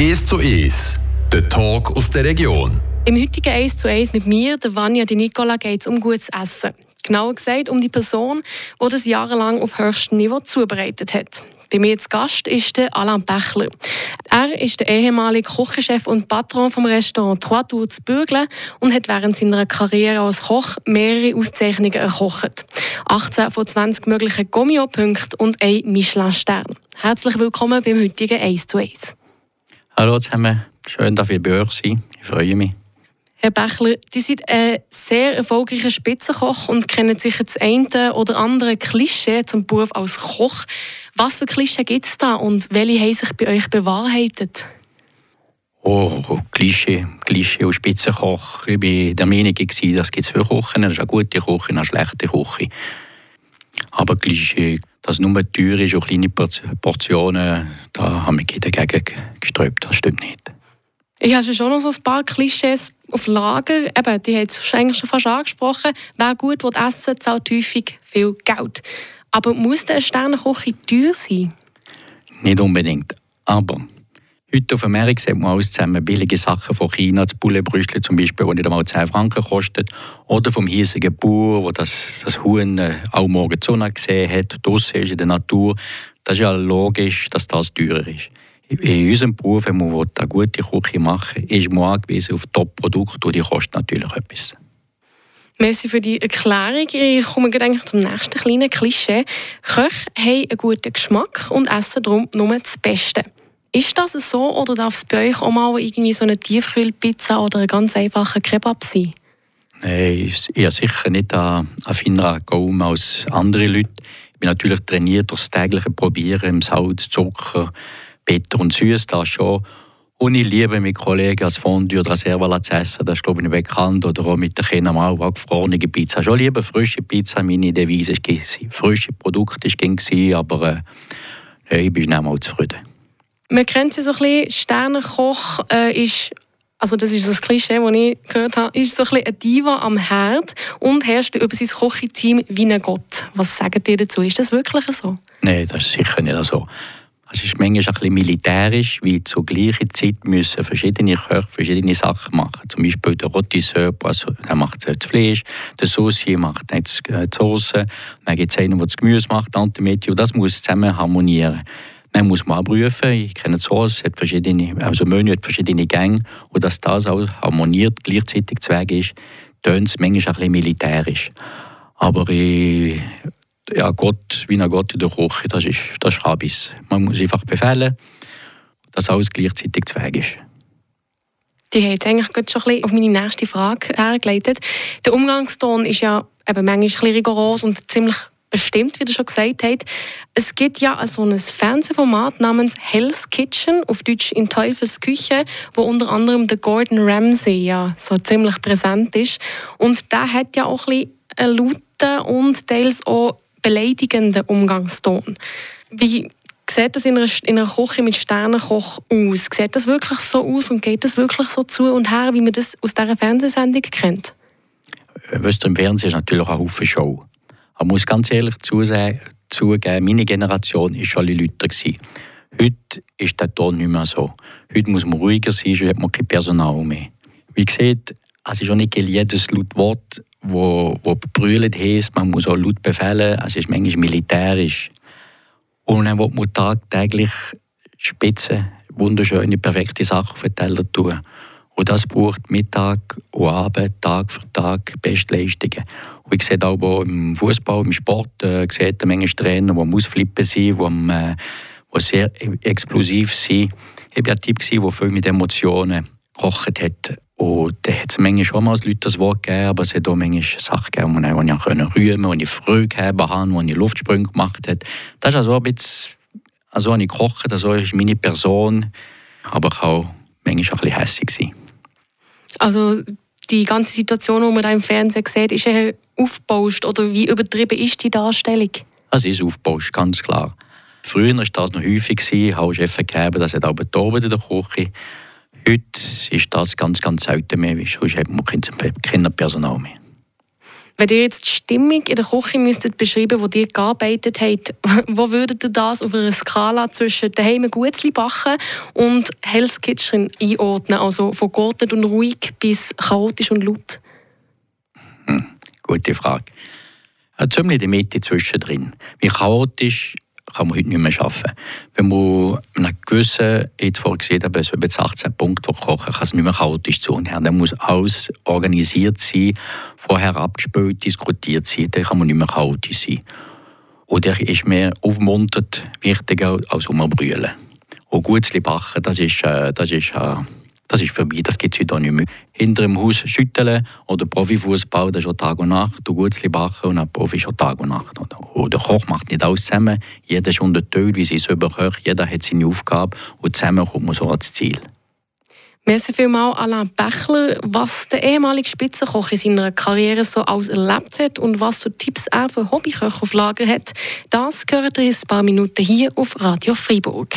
1 zu 1, der Talk aus der Region. Im heutigen 1 zu 1 mit mir, der Vanja, die Nicola, geht es um gutes Essen. Genauer gesagt um die Person, die das jahrelang auf höchstem Niveau zubereitet hat. Bei mir als Gast ist der Alain Bechler. Er ist der ehemalige Küchenchef und Patron vom Restaurant Trois Tours zu Bürgle und hat während seiner Karriere als Koch mehrere Auszeichnungen erkocht. 18 von 20 möglichen Gomio-Punkten und ein Michelin-Stern. Herzlich willkommen beim heutigen 1 zu 1. Hallo zusammen, schön, dass ihr bei euch seid. Ich freue mich. Herr Bechler, Sie sind ein sehr erfolgreicher Spitzenkoch und kennen sicher das eine oder andere Klischee zum Beruf als Koch. Was für Klischee gibt es da und welche haben sich bei euch bewahrheitet? Oh, Klischee, Klischee und Spitzenkoch. Ich war der Meinung, dass es viele Kochen Es ist eine gute Koche und eine schlechte Koche. Aber Klischee, dass nur teuer ist und kleine Portionen, da haben wir dagegen gesträubt. Das stimmt nicht. Ich habe schon noch so ein paar Klischees auf Lager. Eben, die haben es eigentlich schon fast angesprochen. Wer gut will essen, zahlt häufig viel Geld. Aber muss der Sternenküche teuer sein? Nicht unbedingt. Aber heute auf Amerika sieht man alles zusammen billige Sachen von China, das Bullenbrüstle zum Beispiel, das nicht einmal 10 Franken kostet. Oder vom hiesigen Bauer, der das, das Huhn äh, auch morgen die Sonne gesehen hat, draussen ist in der Natur. Das ist ja logisch, dass das teurer ist in unserem Beruf, wenn man eine gute Küche machen will, ist man angewiesen auf Top-Produkte und die kosten natürlich etwas. Merci für die Erklärung. Ich komme eigentlich zum nächsten kleinen Klischee. Köche haben einen guten Geschmack und essen darum nur das Beste. Ist das so oder darf es bei euch auch mal irgendwie so eine Tiefkühlpizza oder ein ganz einfacher Kebab sein? Nein, ich habe sicher nicht einen feineren Gaumen als andere Leute. Ich bin natürlich trainiert durch das tägliche Probieren im Salz, Zucker, bitter und süß, das schon. Und ich liebe mit Kollegen als Fondue oder als Servala zu essen, das ist glaube ich bekannt. Oder auch mit den Kindern mal auch gefrorene Pizza. Schon lieber frische Pizza, meine Devise war frische Produkte, war, aber äh, ich bin schnell mal zufrieden. Man kennt sie so ein bisschen, Sternenkoch äh, ist also das ist das Klischee, das ich gehört habe, ist so ein, bisschen ein Diva am Herd und herrscht über sein Kocheteam wie ein Gott. Was sagt ihr dazu? Ist das wirklich so? Nein, das ist sicher nicht so. Es ist manchmal ein bisschen militärisch, weil zur gleichen Zeit müssen verschiedene Köche verschiedene Sachen machen. Zum Beispiel der Rotisseur, also der macht das Fleisch, der Saucier macht die Soße, dann gibt es einen, der das Gemüse macht, Antimetio. Das muss zusammen harmonieren. Man muss mal prüfen, ich kenne es so, es hat verschiedene, also Menü hat verschiedene Gänge und dass das auch harmoniert, gleichzeitig zu Weg ist, tönt es manchmal ein bisschen militärisch. Aber ich ja, Gott, wie ein Gott in der Küche, das ist, das ist Rabis. Man muss einfach befehlen, dass alles gleichzeitig zu Weg ist. Die hat eigentlich schon ein bisschen auf meine nächste Frage hergeleitet. Der Umgangston ist ja eben manchmal ein bisschen rigoros und ziemlich bestimmt, wie du schon gesagt hast. Es gibt ja so ein Fernsehformat namens Hell's Kitchen, auf Deutsch in Teufels Küche, wo unter anderem der Gordon Ramsay ja so ziemlich präsent ist. Und der hat ja auch ein bisschen lauten und teils auch beleidigenden Umgangston. Wie sieht das in einer, in einer Küche mit Sternenkoch aus? Sieht das wirklich so aus und geht das wirklich so zu und her, wie man das aus dieser Fernsehsendung kennt? Weißt du, im Fernsehen ist natürlich auch ein Haufen Show. Ich muss ganz ehrlich zugeben, meine Generation war schon lauter. Heute ist der Ton nicht mehr so. Heute muss man ruhiger sein, sonst hat man kein Personal mehr. Wie gesagt, es ist auch nicht jedes laut Wort wo, wo brüllt heisst, man muss auch laut befehlen, es ist manchmal militärisch. Und dann will man tagtäglich spitze, wunderschöne, perfekte Sachen auf den Teller tun. Und das braucht Mittag und Abend, Tag für Tag Bestleistungen. Und ich sehe auch im Fußball, im Sport, äh, sieht manchmal Trainer, die am Ausflippen sind, die, äh, die sehr explosiv sind. Ich war ein Typ, der viel mit Emotionen gekocht hat. Und da hat es manchmal schon mal Leute das Wort gegeben, aber es hat auch manchmal Sachen gegeben, wo ich rühmen konnte, wo ich Freude gehabt habe, wo ich Luftsprünge gemacht habe. Das ist also ein bisschen, also ich koche, das ist meine Person, aber ich auch manchmal ein bisschen hässlich sein. Also die ganze Situation, die man da im Fernsehen sieht, ist eher aufgebauscht oder wie übertrieben ist die Darstellung? Es ist aufgebauscht, ganz klar. Früher war das noch häufig, ich habe Chefs gegeben, das hat auch betobt in der Küche. Heute ist das ganz, ganz selten mehr, weil sonst hat man kein Personal mehr. Wenn ihr jetzt die Stimmung in der Küche müsstet beschreiben, wo ihr gearbeitet habt, wo würdet ihr das auf einer Skala zwischen daheim Gutzli backen und Hell's Kitchen einordnen? Also von geordnet und ruhig bis chaotisch und laut? Hm, gute Frage. Ziemlich der Mitte zwischendrin. Wie chaotisch kann man heute nicht mehr arbeiten. Wenn man einen gewissen, jetzt vorher gesehen habe, so bis 18 Punkte kochen, kann es nicht mehr chaotisch zu haben. Dann muss alles organisiert sein, vorher abgespielt, diskutiert sein, dann kann man nicht mehr chaotisch sein. Oder ist mehr aufmuntert wichtiger als umbrüllen. Und Gutzli backen, das ist, äh, das ist äh, das ist vorbei, das gibt es heute auch nicht mehr. Hinter dem Haus schütteln oder Profifußball, das ist schon Tag und Nacht. Du Gutzli backen und ein Profi schon Tag und Nacht. Und der Koch macht nicht alles zusammen. Jeder ist unterteilt, wie sie es überkocht. Jeder hat seine Aufgabe und zusammen kommt man so ans Ziel. Merci vielmals Alain Bechler, was der ehemalige Spitzenkoch in seiner Karriere so alles erlebt hat und was für Tipps er für Hobbyköche auf Lager hat. Das gehört ihr in ein paar Minuten hier auf Radio Freiburg.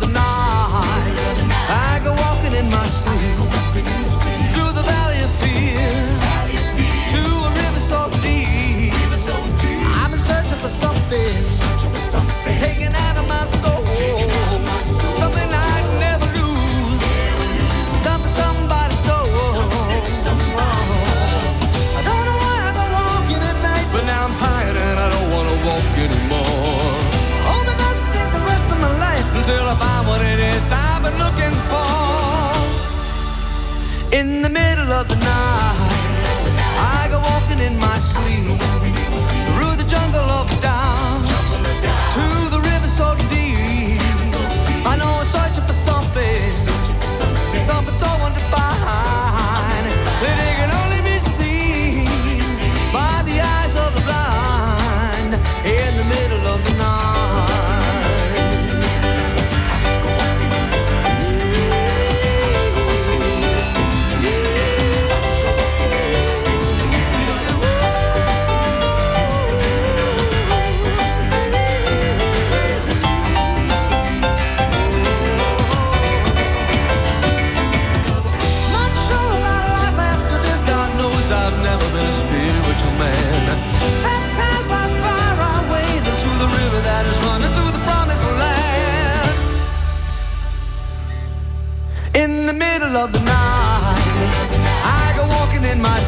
the night. I go walking in my sleep through the valley of fear to a river so deep. In the middle of the night, I go walking in my sleep.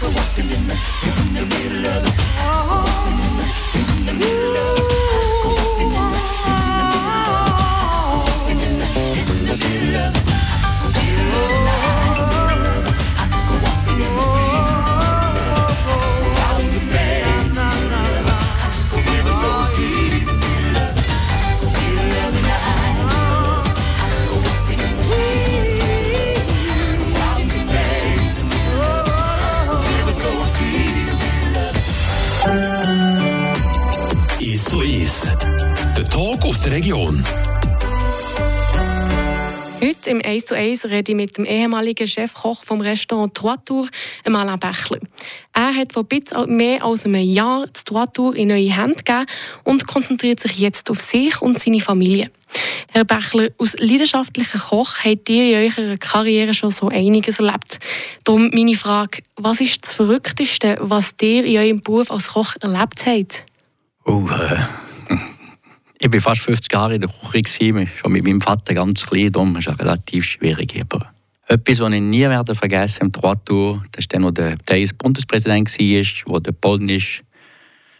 for walking in the 1 zu 1. Der Talk aus der Region. Heute im 1 zu 1 rede ich mit dem ehemaligen Chefkoch vom Restaurant Trois Tours, Alain Bächler. Er hat vor mehr als einem Jahr das Trois Tours in neue Hände gegeben und konzentriert sich jetzt auf sich und seine Familie. Herr Bächler, aus leidenschaftlicher Koch habt ihr in eurer Karriere schon so einiges erlebt. Darum meine Frage, was ist das Verrückteste, was ihr in eurem Beruf als Koch erlebt habt? Oh, äh, ich war fast 50 Jahre in der Küche, schon mit meinem Vater ganz klein, darum ist es relativ schwierig. Aber etwas, was ich nie werde vergessen im Troitour, das ist dann, wo der Thais Bundespräsident war, wo der polnische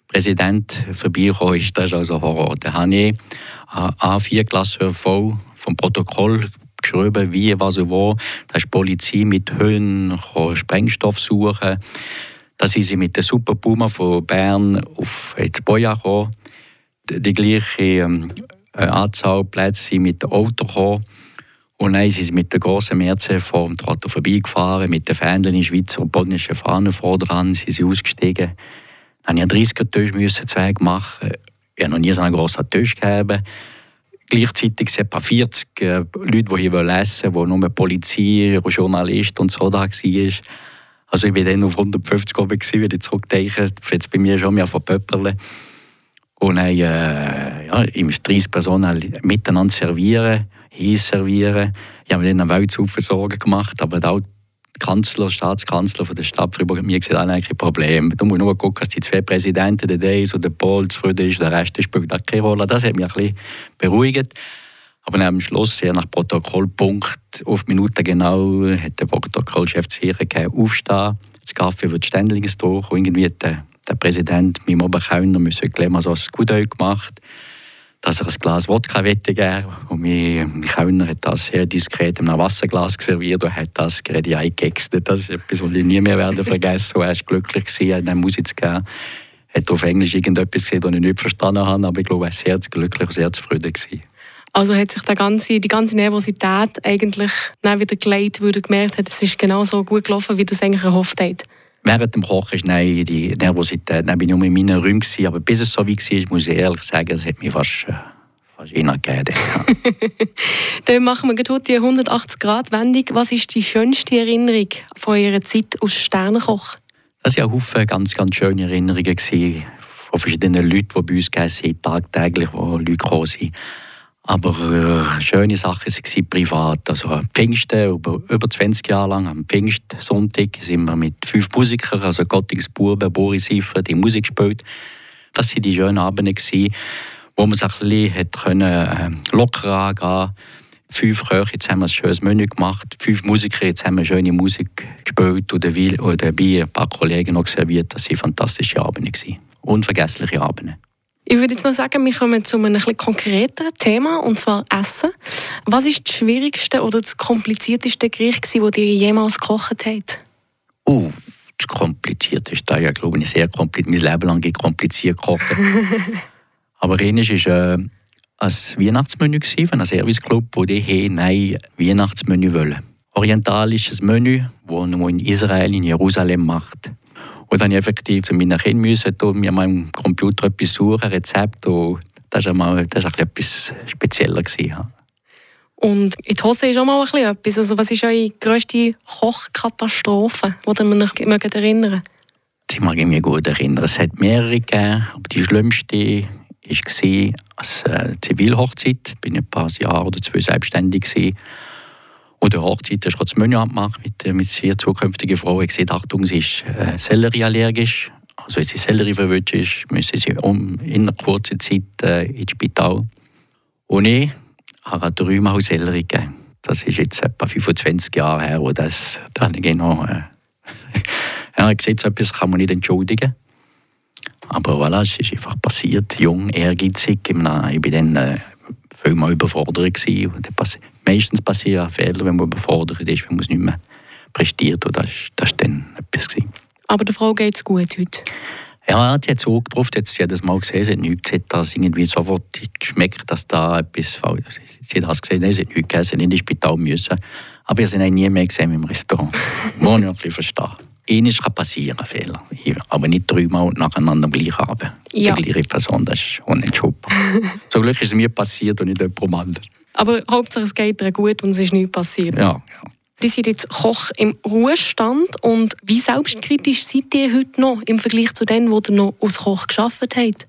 Präsident ist, das ist also Horror. Da habe ich A4-Klasse voll vom Protokoll geschrieben, wie, was und wo. Da ist die Polizei mit Höhen Sprengstoff suchen. Da sind sie mit der Super Puma von Bern auf ins Boja gekommen die gleiche ähm, äh, Anzahl Plätze mit dem Auto gekommen. Und dann sind sie mit der grossen Merze vom Trotto vorbeigefahren, mit den Fähnchen in Schweizer und polnischen Fahnen vor dran, sind sie ausgestiegen. Dann musste ich einen 30er Tisch Zweig machen. Ich habe noch nie so einen grossen Tisch gegeben. Gleichzeitig sind etwa 40 äh, Leute, die hier essen wollen, wo nur Polizei, Journalist und so da waren. Also ich war dann auf 150 oben, wenn ich zurückdenke. Jetzt bei mir schon mehr von Pöpperle. Und dann, äh, ja, 30 Personen miteinander servieren, Eis servieren. Ich habe mir dann einen Welthaufen Sorgen gemacht, aber auch der Kanzler, Staatskanzler von der Stadt Fribourg hat mir gesagt, ah, kein Problem. Du musst nur gucken, dass die zwei Präsidenten, der Deis und der Paul, zufrieden ist, der Rest spielt keine Rolle. Das hat mich ein bisschen beruhigt. Aber am Schluss, sehr nach Protokollpunkt, auf Minuten genau, hat der Protokollchef zu ihr gegeben, aufstehen, das Kaffee wird ständig durch und irgendwie der der Präsident meinem Oberkellner mal so ein Guteu gemacht, dass er ein Glas Wodka geben und mein Kellner hat das sehr diskret in einem Wasserglas serviert und hat das gerade eingextet. Das ist etwas, was ich nie mehr werde vergessen. Er war glücklich, eine Musik zu geben. Er hat auf Englisch irgendetwas gesehen, das ich nicht verstanden habe, aber ich glaube, er war sehr glücklich und sehr zufrieden. Gewesen. Also hat sich der ganze, die ganze Nervosität eigentlich wieder geleitet, weil er gemerkt hat, es ist genau so gut gelaufen, wie er es eigentlich erhofft hat. Während dem Kochen ist nein, die Nervosität, dann bin ich nur in meinen Räumen gewesen, aber bis es so wie war, muss ich ehrlich sagen, es hat mich fast, äh, fast gegeben. Ja. Dann machen wir heute die 180-Grad-Wendung. Was ist die schönste Erinnerung von Ihrer Zeit als Sternenkoch? Das waren ja Haufen ganz, ganz schöne Erinnerungen von verschiedenen Leuten, die bei uns gegessen haben, tagtäglich, wo Leute gekommen sind. Aber äh, schöne Sachen waren privat. Also Pfingsten, über, über 20 Jahre lang, am Pfingstsonntag, sind wir mit fünf Musikern, also Gottings Buben, Boris Seifer, die Musik gespielt. Das waren die schönen Abende, gewesen, wo man sich ein bisschen können, äh, locker angehen Fünf Köche, wir ein schönes Menü gemacht. Fünf Musiker, wir schöne Musik gespielt und dabei ein paar Kollegen noch serviert. Das waren fantastische Abende. Gewesen. Unvergessliche Abende. Ich würde jetzt mal sagen, wir kommen zu einem etwas konkreteren Thema, und zwar Essen. Was ist das schwierigste oder das komplizierteste Gericht, das ihr jemals gekocht habt? Oh, das komplizierteste, ja, glaube ich, sehr kompliziert. Mein Leben lang kompliziert gekocht. Aber eines war äh, ein Weihnachtsmenü von einem Serviceclub, wo die hey, ein Weihnachtsmenü wollen. Orientalisches Menü, das man in Israel, in Jerusalem macht. Und dann effektiv zu meinen Kindern müssen und mir mal im Computer etwas suchen, Rezept. Und das war einmal, das war etwas spezieller. Gewesen. Und in die Hose ist auch mal etwas. Also, was ist eure grösste Kochkatastrophe, die ihr euch mögt erinnern Die mag ich mich gut erinnern. Es hat mehrere gegeben, aber die schlimmste war als äh, Zivilhochzeit. Ich war ein paar Jahre oder zwei selbstständig. Gewesen. Und der Hochzeit hast du das Menü abgemacht mit, äh, mit ihrer zukünftigen Frau. Ich gesagt, Achtung, sie ist äh, Sellerieallergisch. Also wenn sie Sellerie verwünscht ist, müssen sie um, in einer kurzen Zeit äh, ins Spital. Und ich habe dreimal Sellerie gegeben. Das ist jetzt etwa 25 Jahre her, wo das dann genau... Äh, ja, ich sehe, so etwas kann man nicht entschuldigen. Aber voilà, es ist einfach passiert. Jung, ehrgeizig. Ich bin dann äh, vielmal überfordert gewesen. Meistens passieren Fehler, wenn man überfordert ist, wenn man es nicht mehr prestiert. Und das, das war dann etwas. Gewesen. Aber der Frau geht es gut heute? Ja, die hat es auch getroffen, jetzt jedes Mal gesehen, sie hat nichts gesehen, dass irgendwie sofort geschmeckt, dass da etwas falsch ist. Sie hat das gesehen, sie hat nichts gegessen, in ins Spital müssen. Aber wir sind nie mehr gesehen im Restaurant. Wo ich ein bisschen verstehe. Eines kann passieren, Fehler. Aber nicht dreimal nacheinander am gleichen Abend. Ja. Die gleiche Person, das ist unentschuldbar. Zum Glück ist es mir passiert und nicht jemand anderes. Aber Hauptsache es geht dir gut und es ist nichts passiert. Ja, ja. Die sind jetzt Koch im Ruhestand und wie selbstkritisch seid ihr heute noch im Vergleich zu denen, die ihr noch als Koch geschafft habt?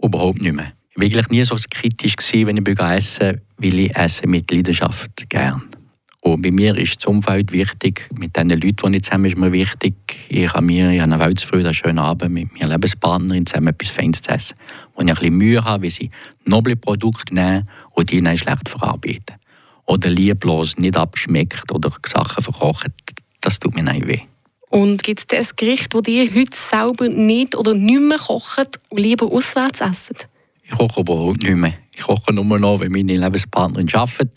Überhaupt nicht mehr. Ich war wirklich nie so kritisch, gewesen, wenn ich essen weil ich esse mit Leidenschaft gern. Und bei mir ist das Umfeld wichtig, mit den Leuten, die ich zusammen ist mir wichtig. Ich habe mir ich habe eine Weltfreude, einen schönen Abend mit meiner Lebenspartnerin zusammen etwas Feines zu essen. Und ich ein bisschen Mühe habe, wie sie noble Produkte nehmen und die dann schlecht verarbeiten. Oder lieblos nicht abschmeckt oder Sachen verkochen, das tut mir nicht weh. Und gibt es ein Gericht, das ihr heute selber nicht oder nicht mehr kocht und lieber auswärts esst? Ich koche überhaupt nicht mehr. Ich koche nur noch, wenn meine Lebenspartnerin arbeitet.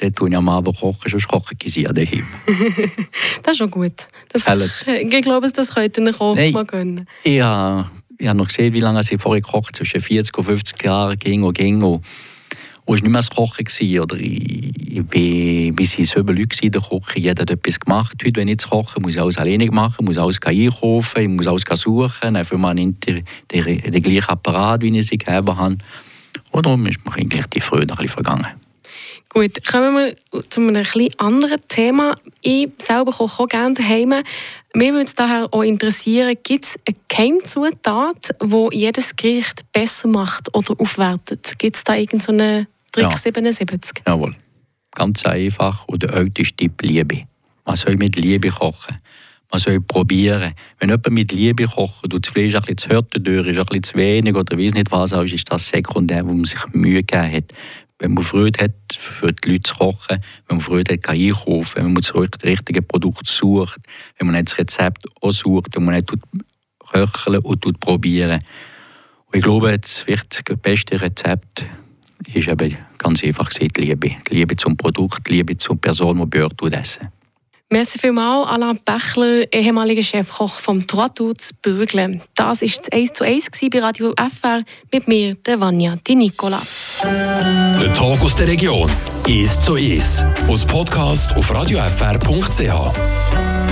Dann tue ich am Abend kochen, sonst koche ich sie daheim. das ist schon gut. Das, ich glaube, das könnte ihr auch Nein, mal gönnen. Ich habe, ich habe noch gesehen, wie lange sie vorher gekocht zwischen 40 und 50 Jahren ging und ging. Und es war nicht mehr das Kochen. Gewesen, oder ich, ich bin, sieben Leute in der Küche, jeder hat etwas gemacht. Heute, wenn ich jetzt koche, muss ich alles alleine machen, muss alles einkaufen, ich muss alles suchen, einfach mal nicht den, den, den gleichen Apparat, wie ich sie gegeben habe. Und darum ist mir eigentlich die Freude ein bisschen vergangen. Gut, kommen wir zu einem etwas anderen Thema. Ich selber koche auch gerne daheim. Mir würde es daher auch interessieren, gibt es eine Geheimzutat, die jedes Gericht besser macht oder aufwertet? Gibt es da irgendeinen Trick ja. 77? Jawohl. Ganz einfach. Und der älteste Tipp Liebe. Man soll mit Liebe kochen. Man soll probieren. Wenn jemand mit Liebe kocht und das Fleisch ein bisschen zu hart durch ist, ein bisschen zu wenig oder weiß nicht was, ist das sekundär, wo man sich Mühe gegeben hat wenn man Freude hat, für die Leute zu kochen, wenn man Freude hat, einkaufen, wenn man das richtige Produkt sucht, wenn man das Rezept auch sucht, wenn man nicht köcheln und probieren. Und ich glaube, das wichtigste, beste Rezept ist eben ganz einfach gesagt, die Liebe. Liebe zum Produkt, die Liebe zur Person, die bei euch essen. Merci vielmals, Alain Bächler, ehemaliger Chefkoch vom Troitou zu Bürgle. Das war das 1 zu 1 bei Radio FR mit mir, der Vanya, die Nicola. Der Talk aus der Region ist zu ist. Aus Podcast auf radiofr.ch.